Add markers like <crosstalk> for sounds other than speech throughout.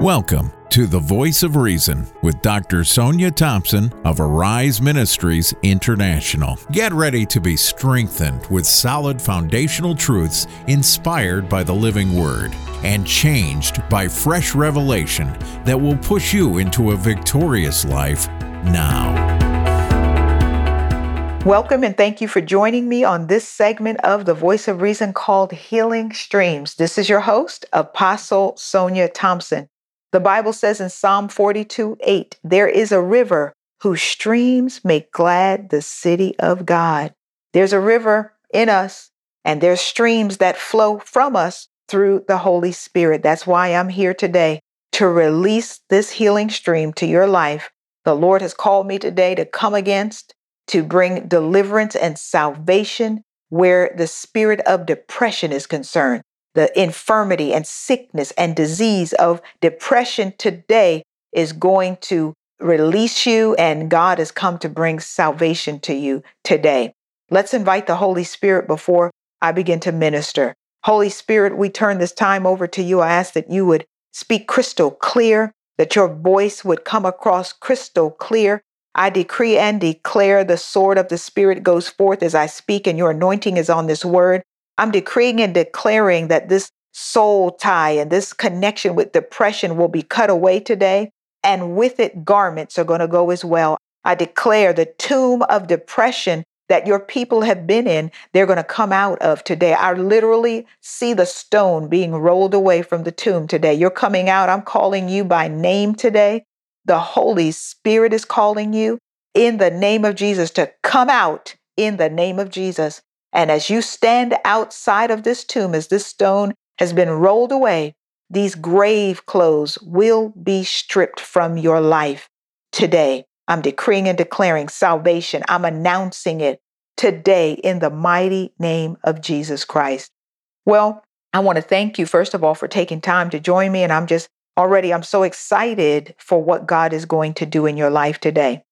Welcome to the Voice of Reason with Dr. Sonia Thompson of Arise Ministries International. Get ready to be strengthened with solid foundational truths inspired by the living Word and changed by fresh revelation that will push you into a victorious life now. Welcome and thank you for joining me on this segment of the Voice of Reason called Healing Streams. This is your host, Apostle Sonia Thompson. The Bible says in Psalm 42 8, there is a river whose streams make glad the city of God. There's a river in us, and there's streams that flow from us through the Holy Spirit. That's why I'm here today to release this healing stream to your life. The Lord has called me today to come against, to bring deliverance and salvation where the spirit of depression is concerned the infirmity and sickness and disease of depression today is going to release you, and God has come to bring salvation to you today. Let's invite the Holy Spirit before I begin to minister. Holy Spirit, we turn this time over to you. I ask that you would speak crystal clear, that your voice would come across crystal clear. I decree and declare the sword of the Spirit goes forth as I speak, and your anointing is on this word. I'm decreeing and declaring that this soul tie and this connection with depression will be cut away today. And with it, garments are going to go as well. I declare the tomb of depression that your people have been in, they're going to come out of today. I literally see the stone being rolled away from the tomb today. You're coming out. I'm calling you by name today. The Holy Spirit is calling you in the name of Jesus to come out in the name of Jesus. And as you stand outside of this tomb, as this stone has been rolled away, these grave clothes will be stripped from your life today. I'm decreeing and declaring salvation. I'm announcing it today in the mighty name of Jesus Christ. Well, I want to thank you, first of all, for taking time to join me. And I'm just already, I'm so excited for what God is going to do in your life today.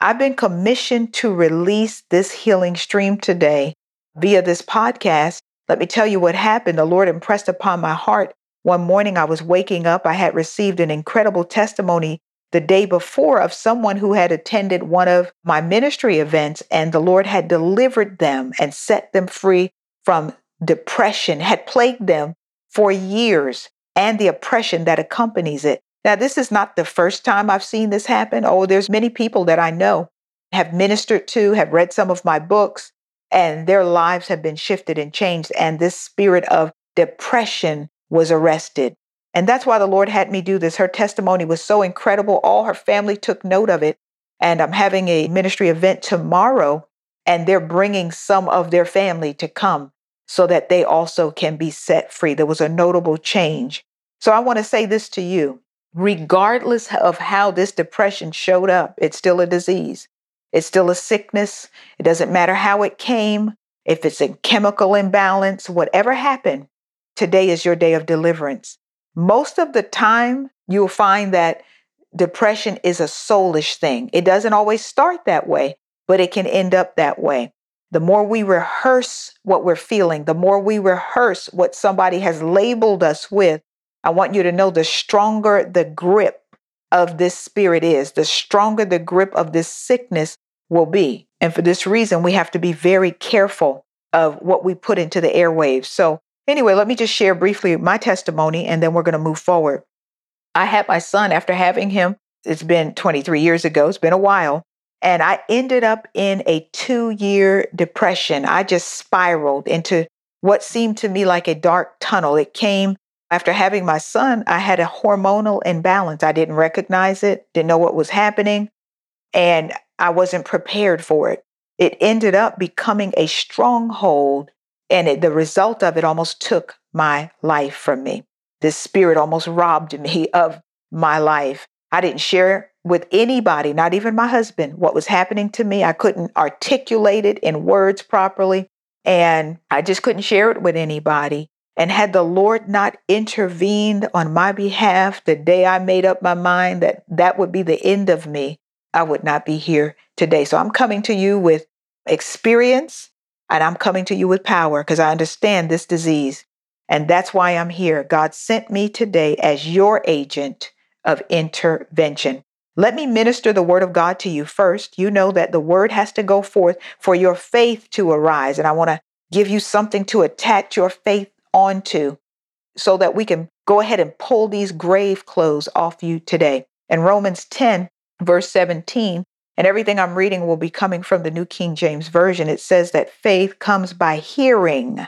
I've been commissioned to release this healing stream today via this podcast, let me tell you what happened. The Lord impressed upon my heart. One morning I was waking up. I had received an incredible testimony the day before of someone who had attended one of my ministry events, and the Lord had delivered them and set them free from depression, had plagued them for years, and the oppression that accompanies it. Now, this is not the first time I've seen this happen. Oh, there's many people that I know have ministered to, have read some of my books, and their lives have been shifted and changed. And this spirit of depression was arrested. And that's why the Lord had me do this. Her testimony was so incredible. All her family took note of it. And I'm having a ministry event tomorrow, and they're bringing some of their family to come so that they also can be set free. There was a notable change. So I want to say this to you regardless of how this depression showed up, it's still a disease. It's still a sickness. It doesn't matter how it came, if it's a chemical imbalance, whatever happened, today is your day of deliverance. Most of the time, you'll find that depression is a soulish thing. It doesn't always start that way, but it can end up that way. The more we rehearse what we're feeling, the more we rehearse what somebody has labeled us with, I want you to know the stronger the grip of this spirit is, the stronger the grip of this sickness will be. And for this reason, we have to be very careful of what we put into the airwaves. So, anyway, let me just share briefly my testimony and then we're going to move forward. I had my son after having him, it's been 23 years ago, it's been a while. And I ended up in a two year depression. I just spiraled into what seemed to me like a dark tunnel. It came after having my son, I had a hormonal imbalance. I didn't recognize it, didn't know what was happening, and I wasn't prepared for it. It ended up becoming a stronghold, and it, the result of it almost took my life from me. This spirit almost robbed me <laughs> of my life. I didn't share with anybody, not even my husband, what was happening to me. I couldn't articulate it in words properly, and I just couldn't share it with anybody. And had the Lord not intervened on my behalf the day I made up my mind that that would be the end of me, I would not be here today. So I'm coming to you with experience and I'm coming to you with power because I understand this disease. And that's why I'm here. God sent me today as your agent of intervention. Let me minister the word of God to you first. You know that the word has to go forth for your faith to arise. And I want to give you something to attach your faith onto so that we can go ahead and pull these grave clothes off you today. In Romans 10, verse 17, and everything I'm reading will be coming from the New King James Version, it says that faith comes by hearing.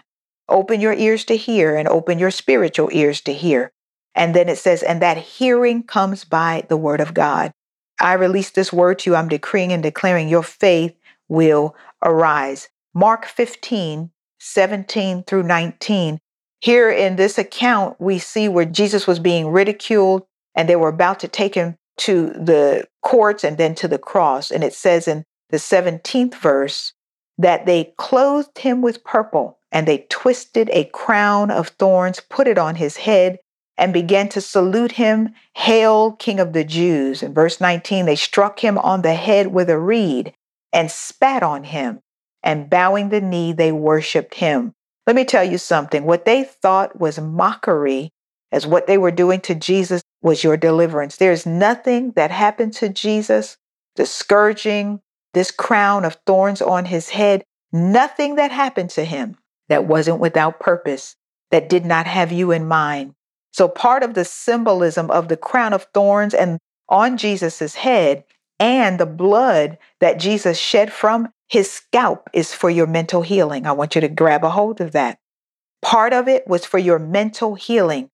Open your ears to hear and open your spiritual ears to hear. And then it says, and that hearing comes by the word of God. I release this word to you. I'm decreeing and declaring your faith will arise. Mark 15, 17 through 19. Here in this account, we see where Jesus was being ridiculed and they were about to take him to the courts and then to the cross. And it says in the 17th verse that they clothed him with purple and they twisted a crown of thorns, put it on his head, and began to salute him, Hail, King of the Jews. In verse 19, they struck him on the head with a reed and spat on him, and bowing the knee, they worshiped him. Let me tell you something. What they thought was mockery, as what they were doing to Jesus, was your deliverance. There's nothing that happened to Jesus, the scourging, this crown of thorns on his head, nothing that happened to him that wasn't without purpose, that did not have you in mind. So, part of the symbolism of the crown of thorns and on Jesus's head and the blood that Jesus shed from his scalp is for your mental healing. I want you to grab a hold of that. Part of it was for your mental healing.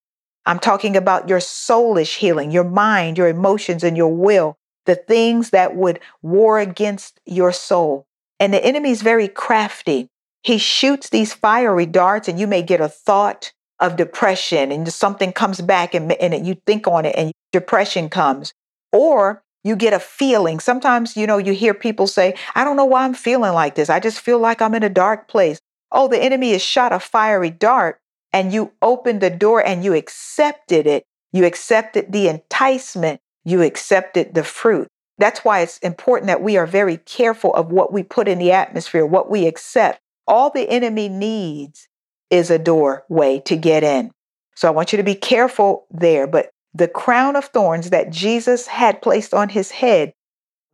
I'm talking about your soulish healing, your mind, your emotions, and your will, the things that would war against your soul. And the enemy is very crafty. He shoots these fiery darts, and you may get a thought, of depression and something comes back and, and you think on it and depression comes. Or you get a feeling. Sometimes, you know, you hear people say, I don't know why I'm feeling like this. I just feel like I'm in a dark place. Oh, the enemy has shot a fiery dart and you opened the door and you accepted it. You accepted the enticement. You accepted the fruit. That's why it's important that we are very careful of what we put in the atmosphere, what we accept. All the enemy needs is a doorway to get in. So I want you to be careful there. But the crown of thorns that Jesus had placed on his head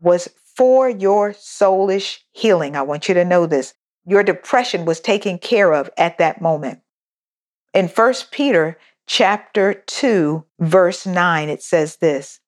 was for your soulish healing. I want you to know this. Your depression was taken care of at that moment. In 1 Peter chapter 2 verse 9 it says this,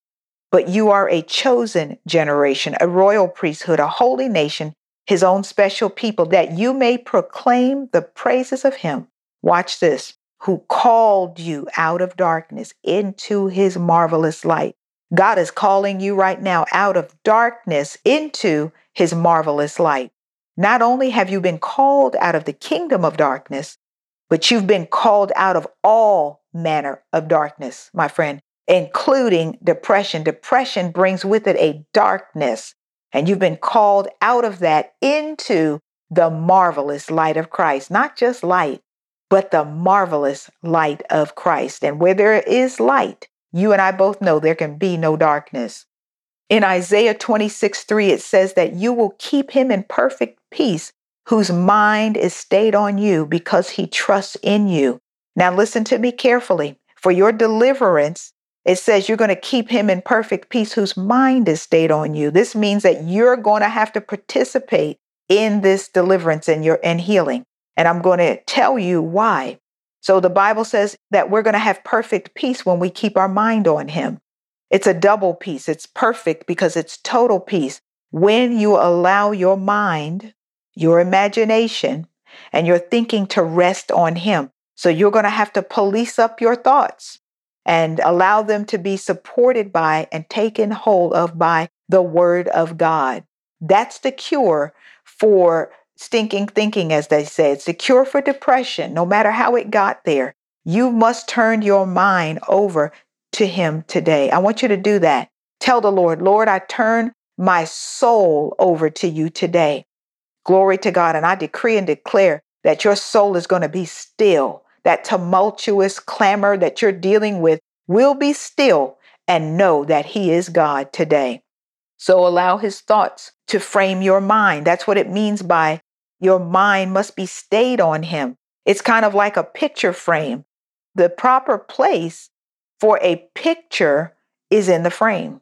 "But you are a chosen generation, a royal priesthood, a holy nation, his own special people, that you may proclaim the praises of him. Watch this, who called you out of darkness into his marvelous light. God is calling you right now out of darkness into his marvelous light. Not only have you been called out of the kingdom of darkness, but you've been called out of all manner of darkness, my friend, including depression. Depression brings with it a darkness and you've been called out of that into the marvelous light of Christ. Not just light, but the marvelous light of Christ. And where there is light, you and I both know there can be no darkness. In Isaiah 26 3, it says that you will keep him in perfect peace, whose mind is stayed on you because he trusts in you. Now, listen to me carefully. For your deliverance, it says you're going to keep him in perfect peace whose mind is stayed on you. This means that you're going to have to participate in this deliverance and your and healing. And I'm going to tell you why. So the Bible says that we're going to have perfect peace when we keep our mind on him. It's a double peace. It's perfect because it's total peace. When you allow your mind, your imagination, and your thinking to rest on him. So you're going to have to police up your thoughts and allow them to be supported by and taken hold of by the Word of God. That's the cure for stinking thinking, as they say. It's the cure for depression, no matter how it got there. You must turn your mind over to Him today. I want you to do that. Tell the Lord, Lord, I turn my soul over to you today. Glory to God. And I decree and declare that your soul is going to be still that tumultuous clamor that you're dealing with will be still and know that He is God today. So allow His thoughts to frame your mind. That's what it means by your mind must be stayed on Him. It's kind of like a picture frame. The proper place for a picture is in the frame.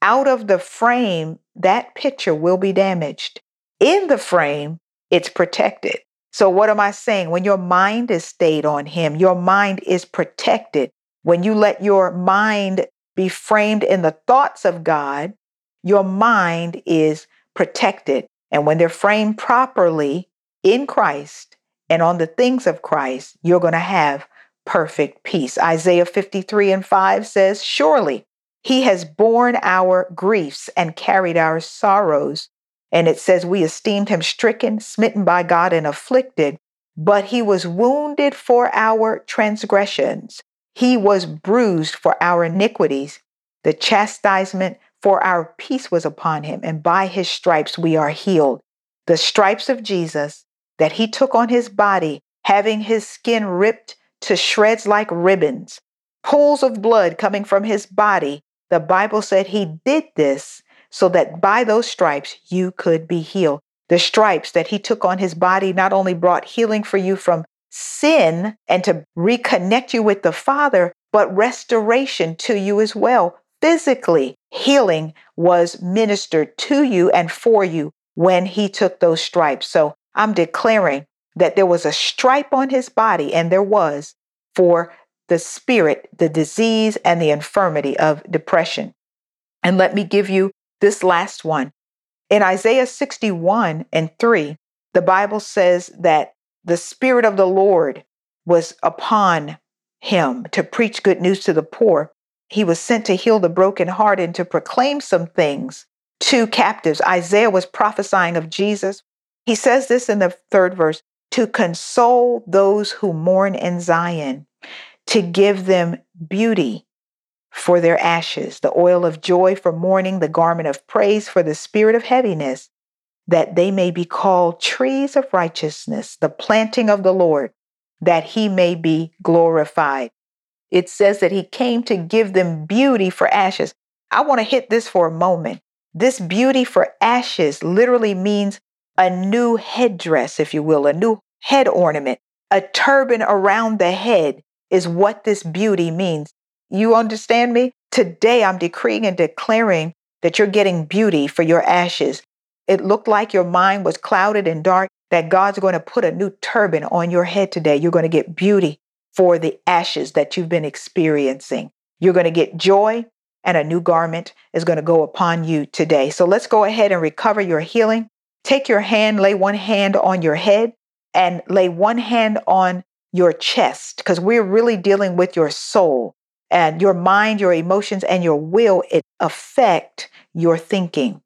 Out of the frame, that picture will be damaged. In the frame, it's protected. So, what am I saying? When your mind is stayed on Him, your mind is protected. When you let your mind be framed in the thoughts of God, your mind is protected. And when they're framed properly in Christ and on the things of Christ, you're going to have perfect peace. Isaiah 53 and 5 says, Surely he has borne our griefs and carried our sorrows. And it says, We esteemed him stricken, smitten by God, and afflicted, but he was wounded for our transgressions. He was bruised for our iniquities. The chastisement for our peace was upon him, and by his stripes we are healed. The stripes of Jesus that he took on his body, having his skin ripped to shreds like ribbons, pools of blood coming from his body. The Bible said he did this so that by those stripes you could be healed. The stripes that he took on his body not only brought healing for you from sin and to reconnect you with the Father, but restoration to you as well. Physically, healing was ministered to you and for you when he took those stripes. So I'm declaring that there was a stripe on his body, and there was for the spirit, the disease, and the infirmity of depression. And let me give you this last one. In Isaiah 61 and 3, the Bible says that the Spirit of the Lord was upon him to preach good news to the poor. He was sent to heal the broken heart and to proclaim some things to captives. Isaiah was prophesying of Jesus. He says this in the third verse to console those who mourn in Zion, to give them beauty for their ashes, the oil of joy for mourning, the garment of praise for the spirit of heaviness, that they may be called trees of righteousness, the planting of the Lord, that he may be glorified. It says that he came to give them beauty for ashes. I want to hit this for a moment. This beauty for ashes literally means a new headdress, if you will, a new head ornament, a turban around the head is what this beauty means. You understand me? Today I'm decreeing and declaring that you're getting beauty for your ashes. It looked like your mind was clouded and dark, that God's going to put a new turban on your head today. You're going to get beauty for the ashes that you've been experiencing. You're going to get joy, and a new garment is going to go upon you today. So let's go ahead and recover your healing. Take your hand, lay one hand on your head, and lay one hand on your chest, because we're really dealing with your soul and your mind, your emotions, and your will. It affect your thinking.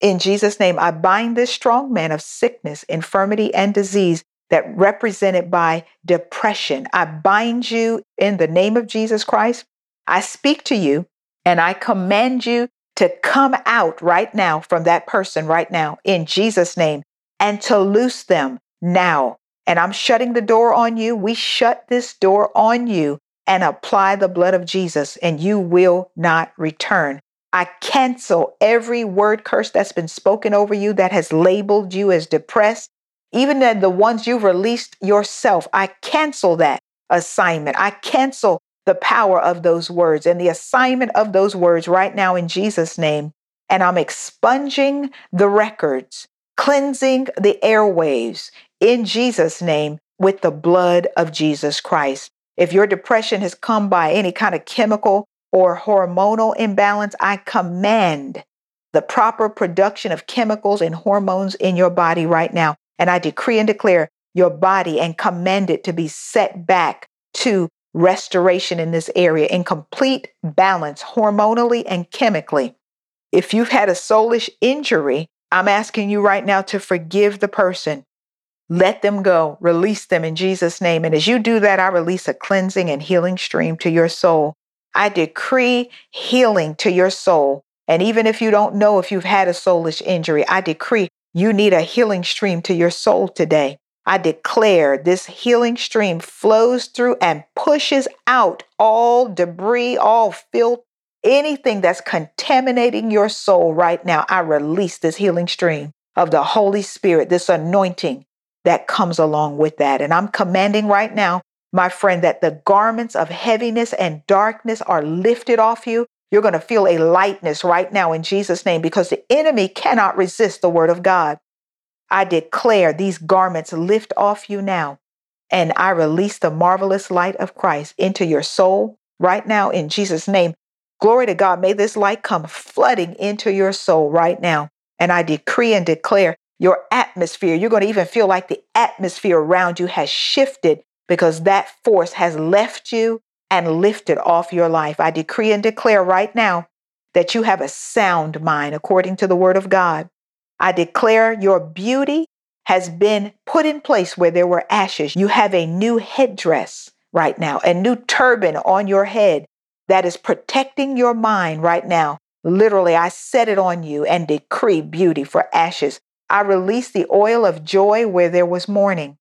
In Jesus' name, I bind this strong man of sickness, infirmity, and disease that represented by depression. I bind you in the name of Jesus Christ. I speak to you and I command you to come out right now from that person right now in Jesus' name and to loose them now. And I'm shutting the door on you. We shut this door on you and apply the blood of Jesus, and you will not return. I cancel every word curse that's been spoken over you that has labeled you as depressed, even then the ones you've released yourself. I cancel that assignment. I cancel the power of those words and the assignment of those words right now in Jesus' name. And I'm expunging the records, cleansing the airwaves in Jesus' name with the blood of Jesus Christ. If your depression has come by any kind of chemical or hormonal imbalance, I command the proper production of chemicals and hormones in your body right now. And I decree and declare your body and command it to be set back to restoration in this area in complete balance, hormonally and chemically. If you've had a soulish injury, I'm asking you right now to forgive the person. Let them go, release them in Jesus' name. And as you do that, I release a cleansing and healing stream to your soul. I decree healing to your soul. And even if you don't know if you've had a soulish injury, I decree you need a healing stream to your soul today. I declare this healing stream flows through and pushes out all debris, all filth, anything that's contaminating your soul right now. I release this healing stream of the Holy Spirit, this anointing that comes along with that. And I'm commanding right now, my friend, that the garments of heaviness and darkness are lifted off you. You're going to feel a lightness right now in Jesus' name because the enemy cannot resist the word of God. I declare these garments lift off you now, and I release the marvelous light of Christ into your soul right now in Jesus' name. Glory to God. May this light come flooding into your soul right now. And I decree and declare your atmosphere. You're going to even feel like the atmosphere around you has shifted because that force has left you and lifted off your life. I decree and declare right now that you have a sound mind according to the word of God. I declare your beauty has been put in place where there were ashes. You have a new headdress right now, a new turban on your head that is protecting your mind right now. Literally, I set it on you and decree beauty for ashes. I release the oil of joy where there was mourning,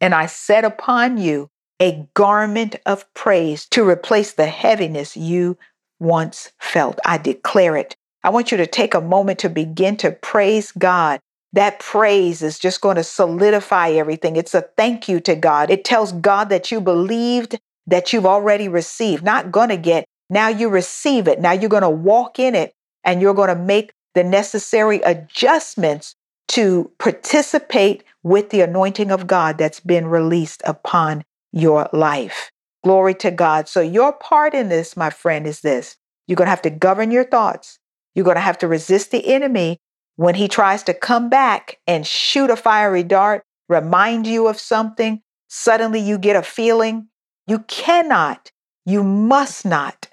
and I set upon you a garment of praise to replace the heaviness you once felt. I declare it. I want you to take a moment to begin to praise God. That praise is just going to solidify everything. It's a thank you to God. It tells God that you believed that you've already received, not going to get. Now you receive it. Now you're going to walk in it and you're going to make the necessary adjustments to participate with the anointing of God that's been released upon your life. Glory to God. So, your part in this, my friend, is this you're going to have to govern your thoughts. You're going to have to resist the enemy when he tries to come back and shoot a fiery dart, remind you of something. Suddenly, you get a feeling. You cannot, you must not,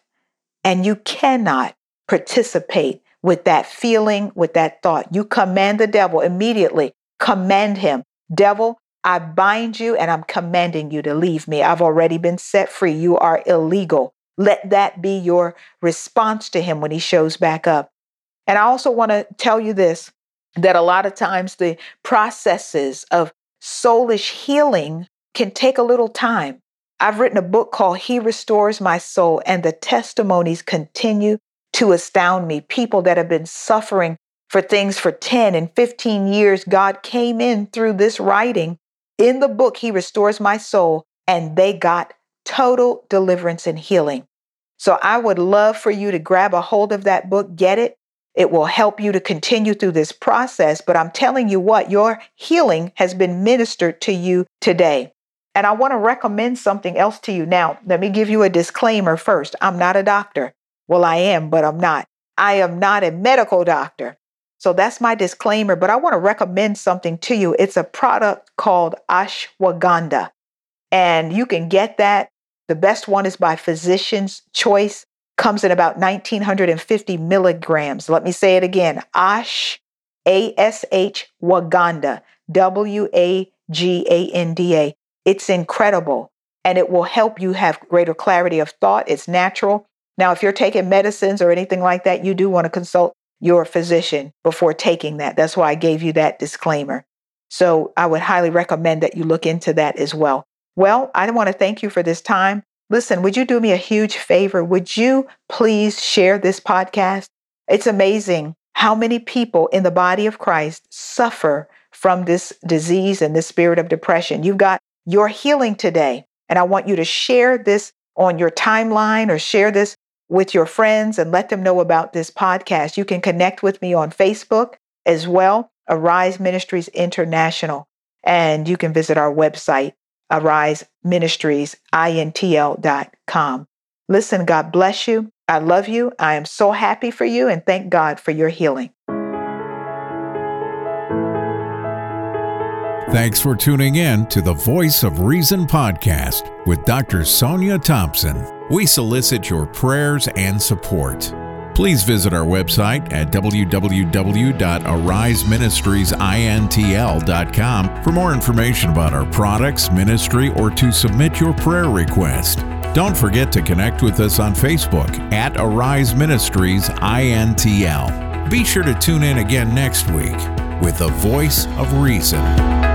and you cannot participate with that feeling, with that thought. You command the devil immediately, command him, Devil, I bind you and I'm commanding you to leave me. I've already been set free. You are illegal. Let that be your response to him when he shows back up. And I also want to tell you this that a lot of times the processes of soulish healing can take a little time. I've written a book called He Restores My Soul, and the testimonies continue to astound me. People that have been suffering for things for 10 and 15 years, God came in through this writing. In the book, He Restores My Soul, and they got total deliverance and healing. So I would love for you to grab a hold of that book, get it. It will help you to continue through this process. But I'm telling you what, your healing has been ministered to you today. And I want to recommend something else to you. Now, let me give you a disclaimer first. I'm not a doctor. Well, I am, but I'm not. I am not a medical doctor. So that's my disclaimer, but I want to recommend something to you. It's a product called ashwagandha, and you can get that. The best one is by Physician's Choice, comes in about 1950 milligrams. Let me say it again Ash, A S H Waganda, W A G A N D A. It's incredible and it will help you have greater clarity of thought. It's natural. Now, if you're taking medicines or anything like that, you do want to consult your physician before taking that. That's why I gave you that disclaimer. So I would highly recommend that you look into that as well. Well, I want to thank you for this time. Listen, would you do me a huge favor? Would you please share this podcast? It's amazing how many people in the body of Christ suffer from this disease and this spirit of depression. You've got your healing today. And I want you to share this on your timeline or share this with your friends and let them know about this podcast. You can connect with me on Facebook as well, Arise Ministries International. And you can visit our website, ariseministriesintl.com. Listen, God bless you. I love you. I am so happy for you and thank God for your healing. Thanks for tuning in to the Voice of Reason podcast with Dr. Sonia Thompson. We solicit your prayers and support. Please visit our website at www.ariseministriesintl.com for more information about our products, ministry, or to submit your prayer request. Don't forget to connect with us on Facebook at Arise Ministries INTL. Be sure to tune in again next week with the Voice of Reason.